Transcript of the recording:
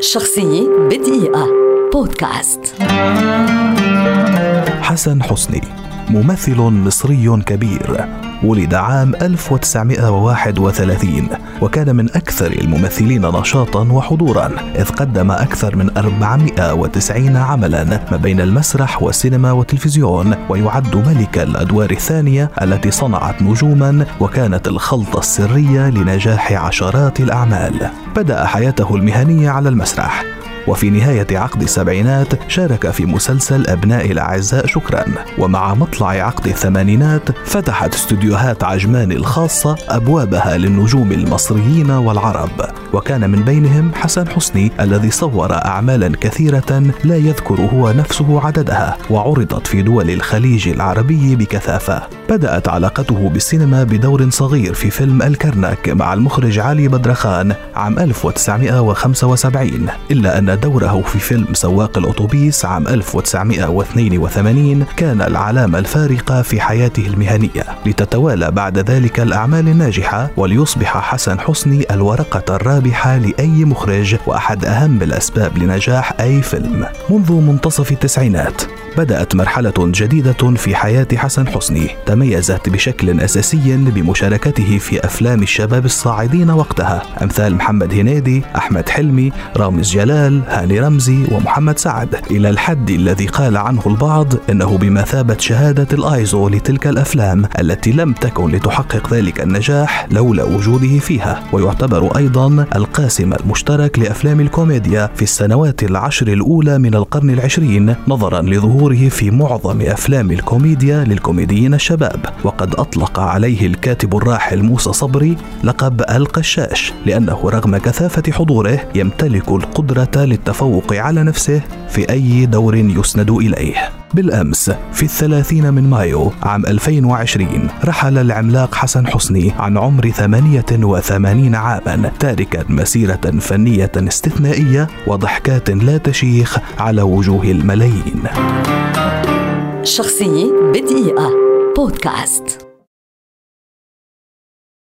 شخصية بدقيقة. بودكاست. حسن حسني ممثل مصري كبير ولد عام 1931 وكان من أكثر الممثلين نشاطا وحضورا إذ قدم أكثر من 490 عملا ما بين المسرح والسينما والتلفزيون ويعد ملك الأدوار الثانية التي صنعت نجوما وكانت الخلطة السرية لنجاح عشرات الأعمال. بدأ حياته المهنية على المسرح. وفي نهاية عقد السبعينات شارك في مسلسل أبناء الأعزاء شكرا. ومع مطلع عقد الثمانينات فتحت استوديوهات عجمان الخاصة أبوابها للنجوم المصريين والعرب. وكان من بينهم حسن حسني الذي صور أعمالا كثيرة لا يذكر هو نفسه عددها وعرضت في دول الخليج العربي بكثافة. بدأت علاقته بالسينما بدور صغير في فيلم الكرنك مع المخرج علي بدرخان عام 1975 إلا أن دوره في فيلم سواق الأوتوبيس عام 1982 كان العلامة الفارقة في حياته المهنية لتتوالى بعد ذلك الأعمال الناجحة وليصبح حسن حسني الورقة الرابحة لأي مخرج وأحد أهم الأسباب لنجاح أي فيلم. منذ منتصف التسعينات بدأت مرحلة جديدة في حياة حسن حسني. تميزت بشكل أساسي بمشاركته في أفلام الشباب الصاعدين وقتها. أمثال محمد هنيدي، أحمد حلمي، رامز جلال، هاني رمزي ومحمد سعد. إلى الحد الذي قال عنه البعض إنه بمثابة شهادة الآيزو لتلك الأفلام التي لم تكن لتحقق ذلك النجاح لولا وجوده فيها. ويعتبر أيضا القاسم المشترك لأفلام الكوميديا في السنوات العشر الأولى من القرن العشرين نظرا لظهور ظهوره في معظم أفلام الكوميديا للكوميديين الشباب. وقد أطلق عليه الكاتب الراحل موسى صبري لقب القشاش لأنه رغم كثافة حضوره يمتلك القدرة للتفوق على نفسه في أي دور يسند إليه. بالأمس في الثلاثين من مايو عام 2020 رحل العملاق حسن حسني عن عمر 88 عاما تاركا مسيرة فنية استثنائية وضحكات لا تشيخ على وجوه الملايين. شخصية بدقيقة. بودكاست.